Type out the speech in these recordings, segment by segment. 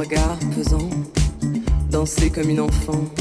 regard pesant, danser comme une enfant.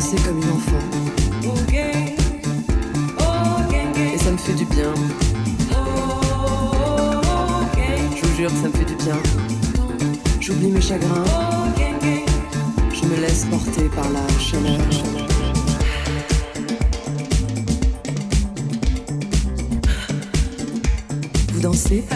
Danser comme une enfant. Et ça me fait du bien. Je vous jure ça me fait du bien. J'oublie mes chagrins. Je me laisse porter par la chaleur. Vous dansez?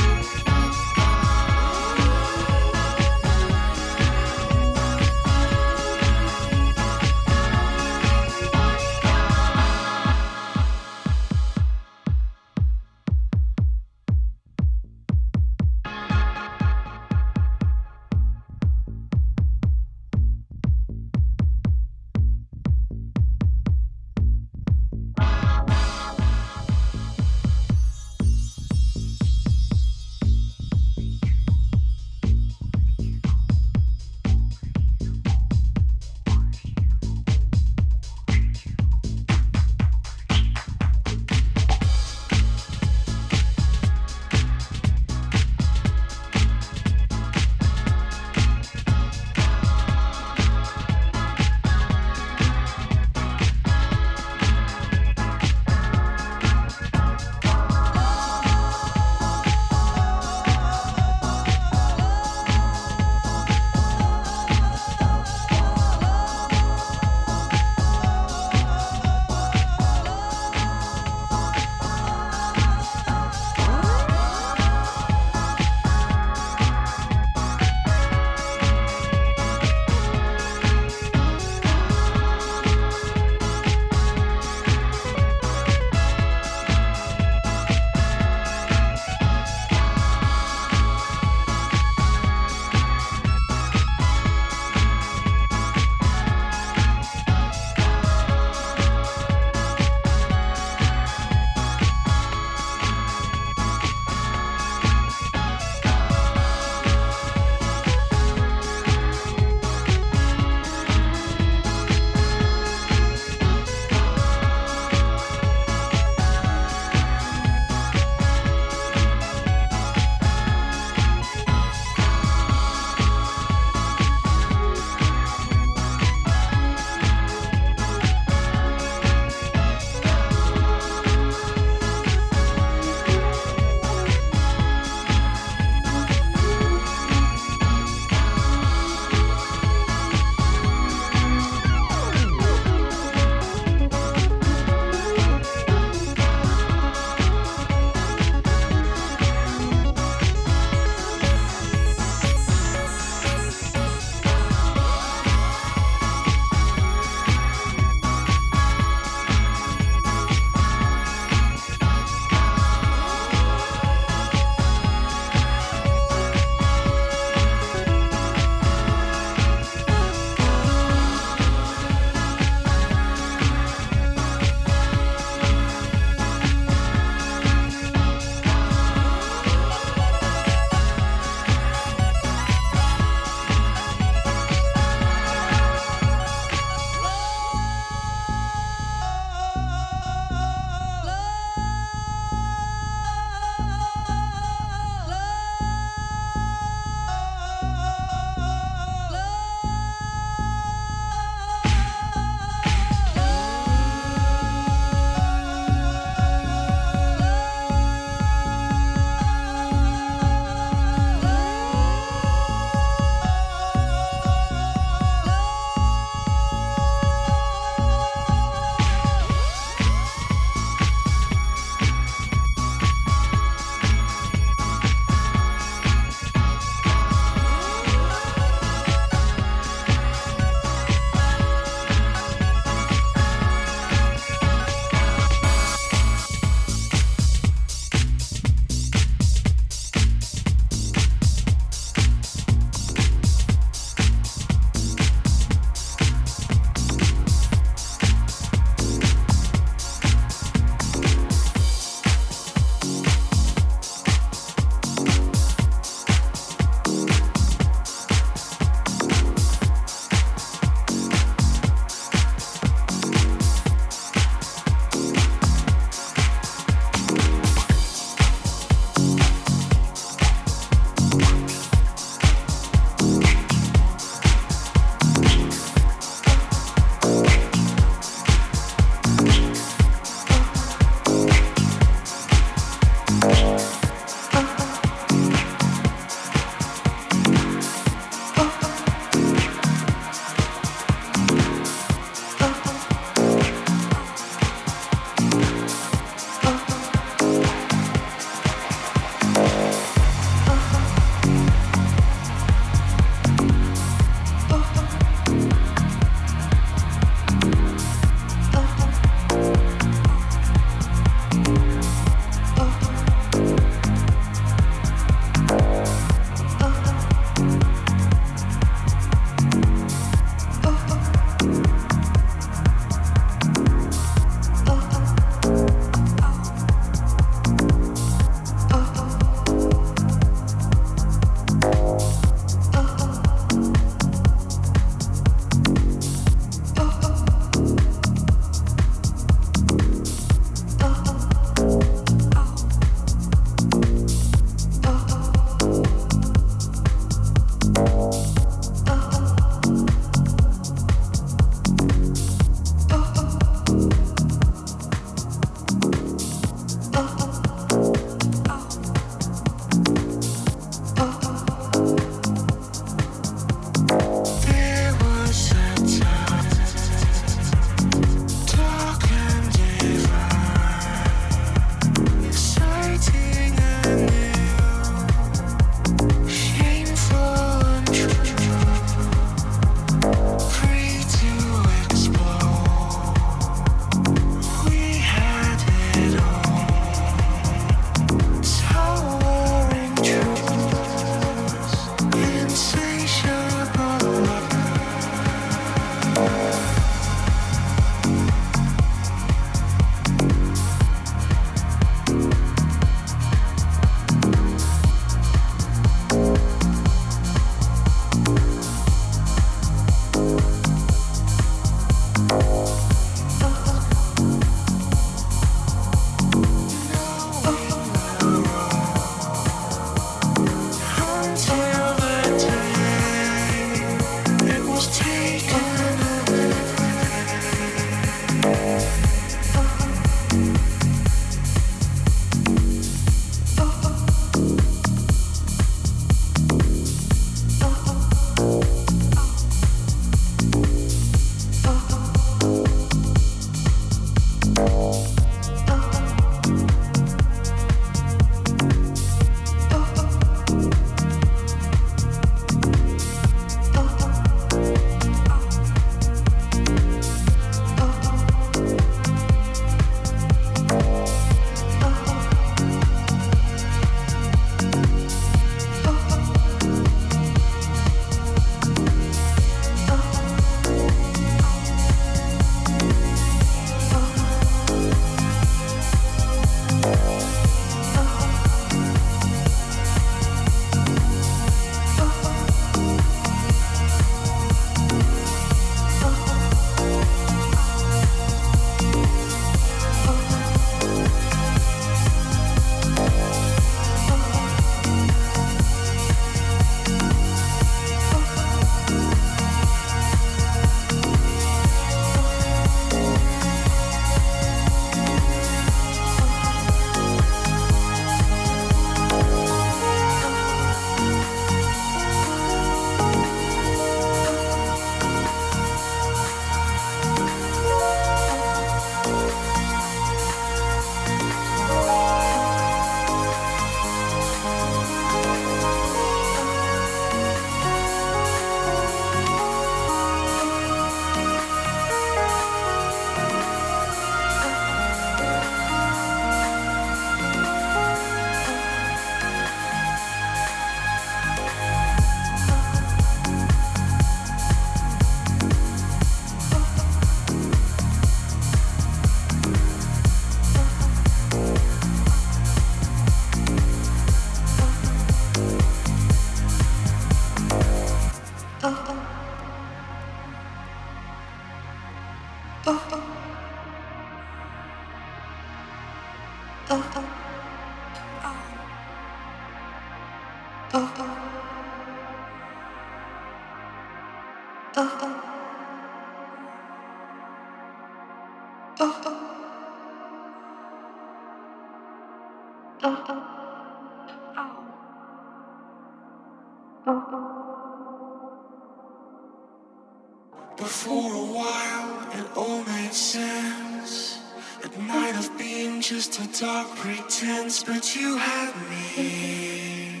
but you had me,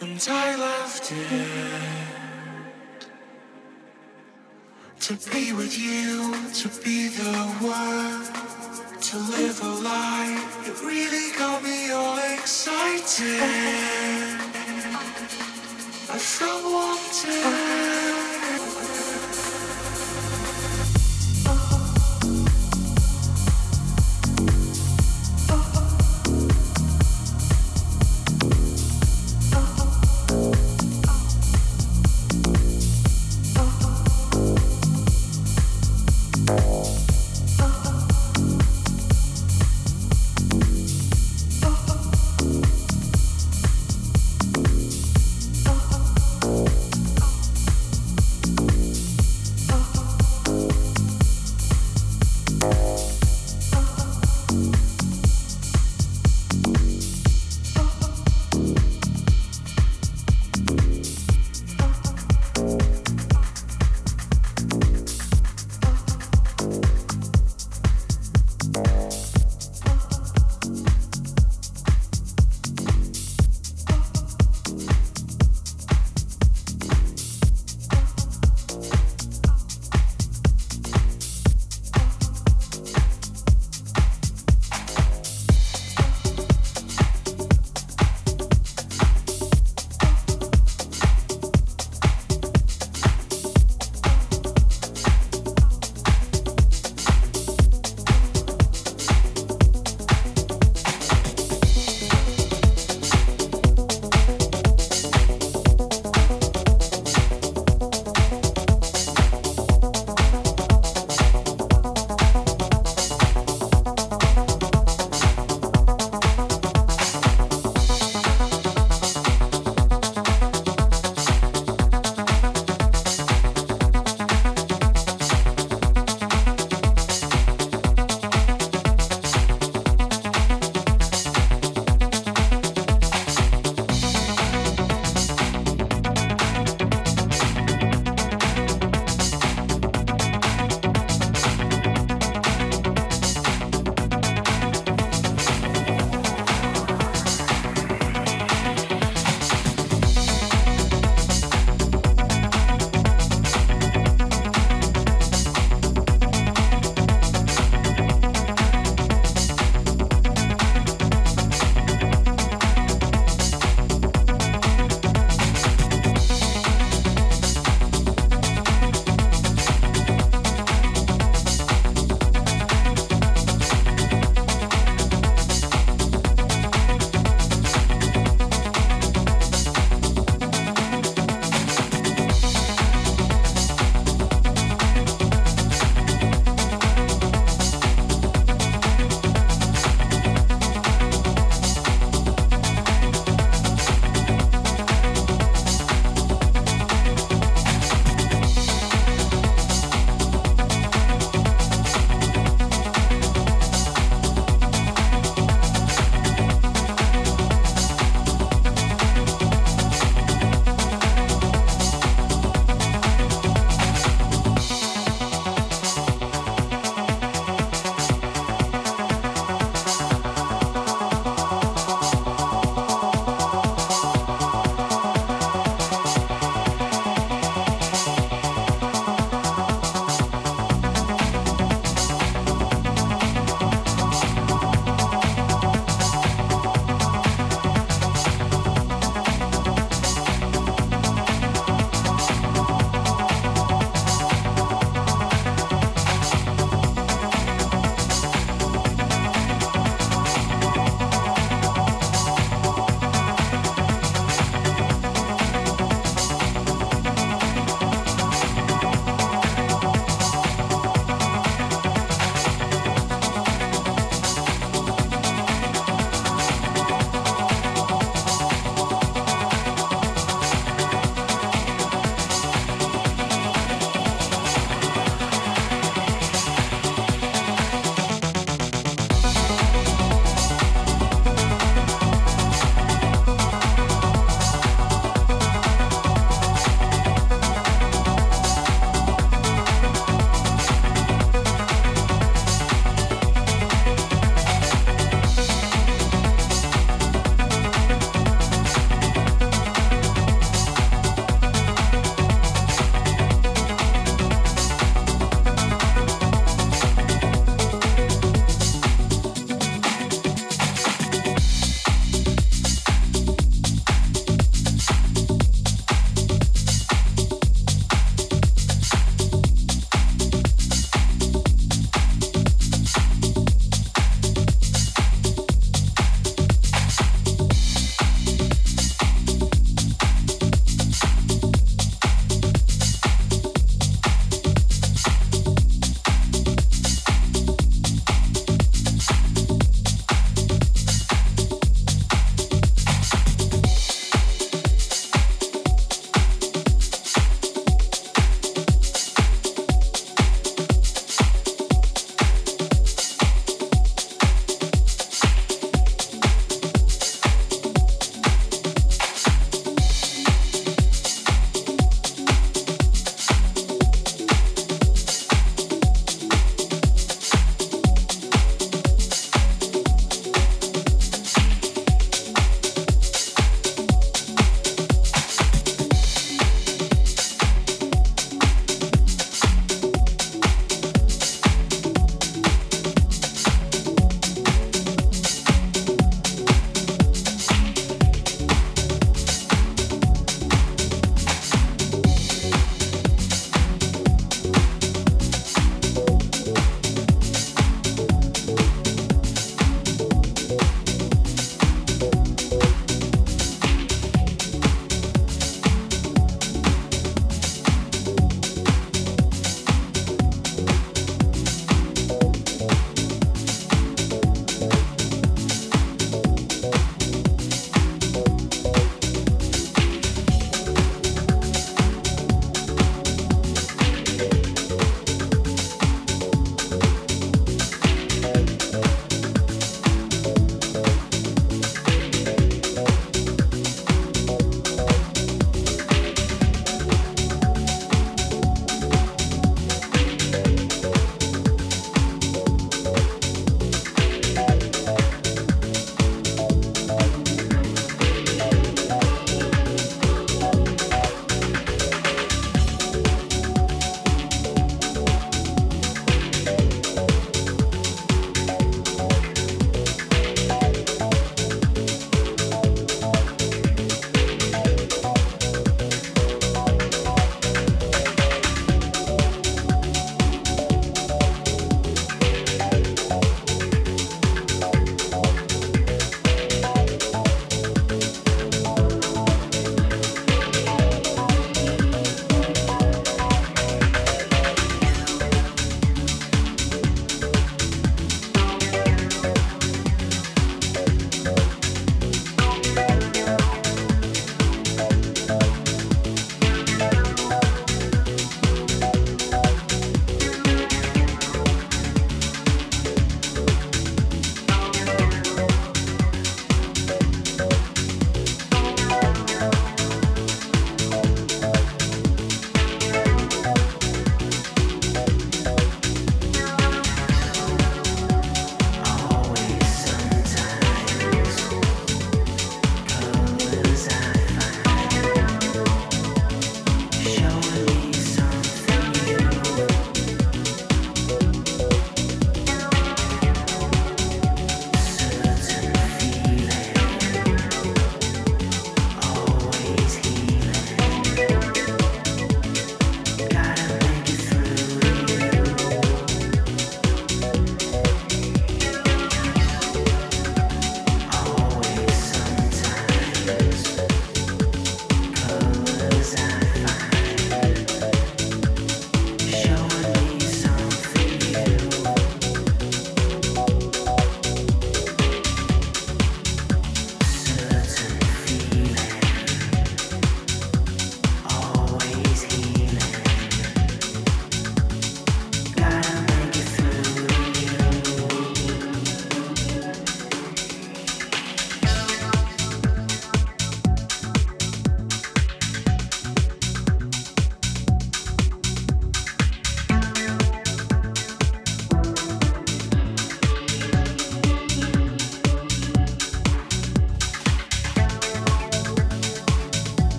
and I loved it to be with you, to be the one, to live a life—it really got me all excited.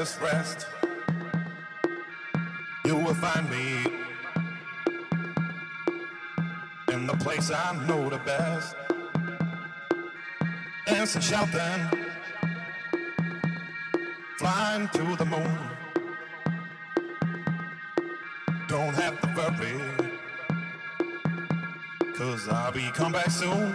Rest, you will find me in the place I know the best. Dancing, shouting, flying to the moon. Don't have to worry, cause I'll be come back soon.